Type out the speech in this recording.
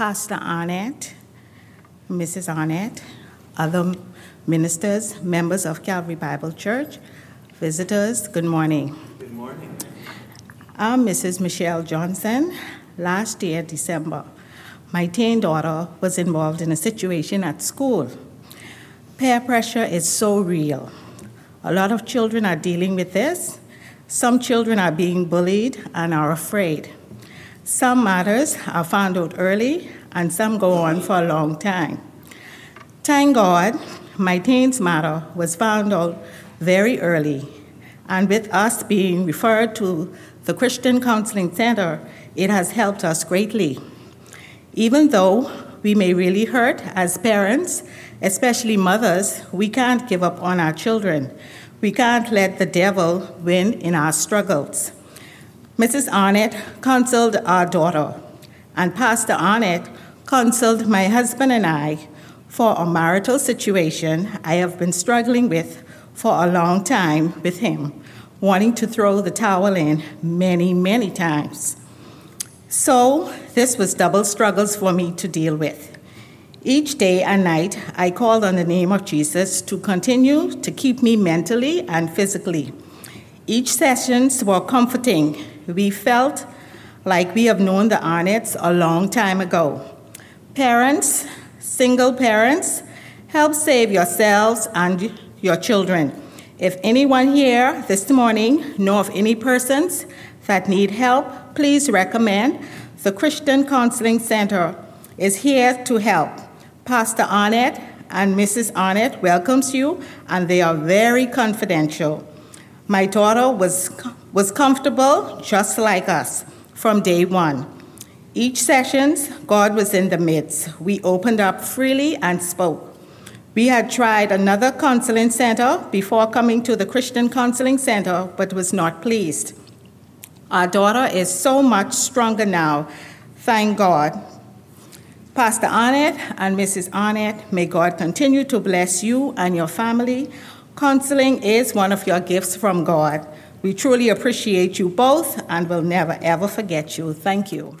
Pastor Arnett, Mrs. Arnett, other ministers, members of Calvary Bible Church, visitors, good morning. Good morning. I'm Mrs. Michelle Johnson. Last year, December, my teen daughter was involved in a situation at school. Peer pressure is so real. A lot of children are dealing with this. Some children are being bullied and are afraid. Some matters are found out early, and some go on for a long time. Thank God, my teens matter was found out very early, and with us being referred to the Christian Counseling Center, it has helped us greatly. Even though we may really hurt as parents, especially mothers, we can't give up on our children. We can't let the devil win in our struggles. Mrs. Arnett counseled our daughter, and Pastor Arnett counseled my husband and I for a marital situation I have been struggling with for a long time with him, wanting to throw the towel in many, many times. So, this was double struggles for me to deal with. Each day and night, I called on the name of Jesus to continue to keep me mentally and physically. Each sessions were comforting we felt like we have known the Arnetts a long time ago. Parents, single parents, help save yourselves and your children. If anyone here this morning know of any persons that need help, please recommend the Christian Counseling Center is here to help. Pastor Arnett and Mrs. Arnett welcomes you, and they are very confidential. My daughter was was comfortable just like us from day one. Each sessions, God was in the midst. We opened up freely and spoke. We had tried another counseling center before coming to the Christian Counseling Center, but was not pleased. Our daughter is so much stronger now, thank God. Pastor Arnett and Mrs. Arnett, may God continue to bless you and your family. Counseling is one of your gifts from God. We truly appreciate you both and will never, ever forget you. Thank you.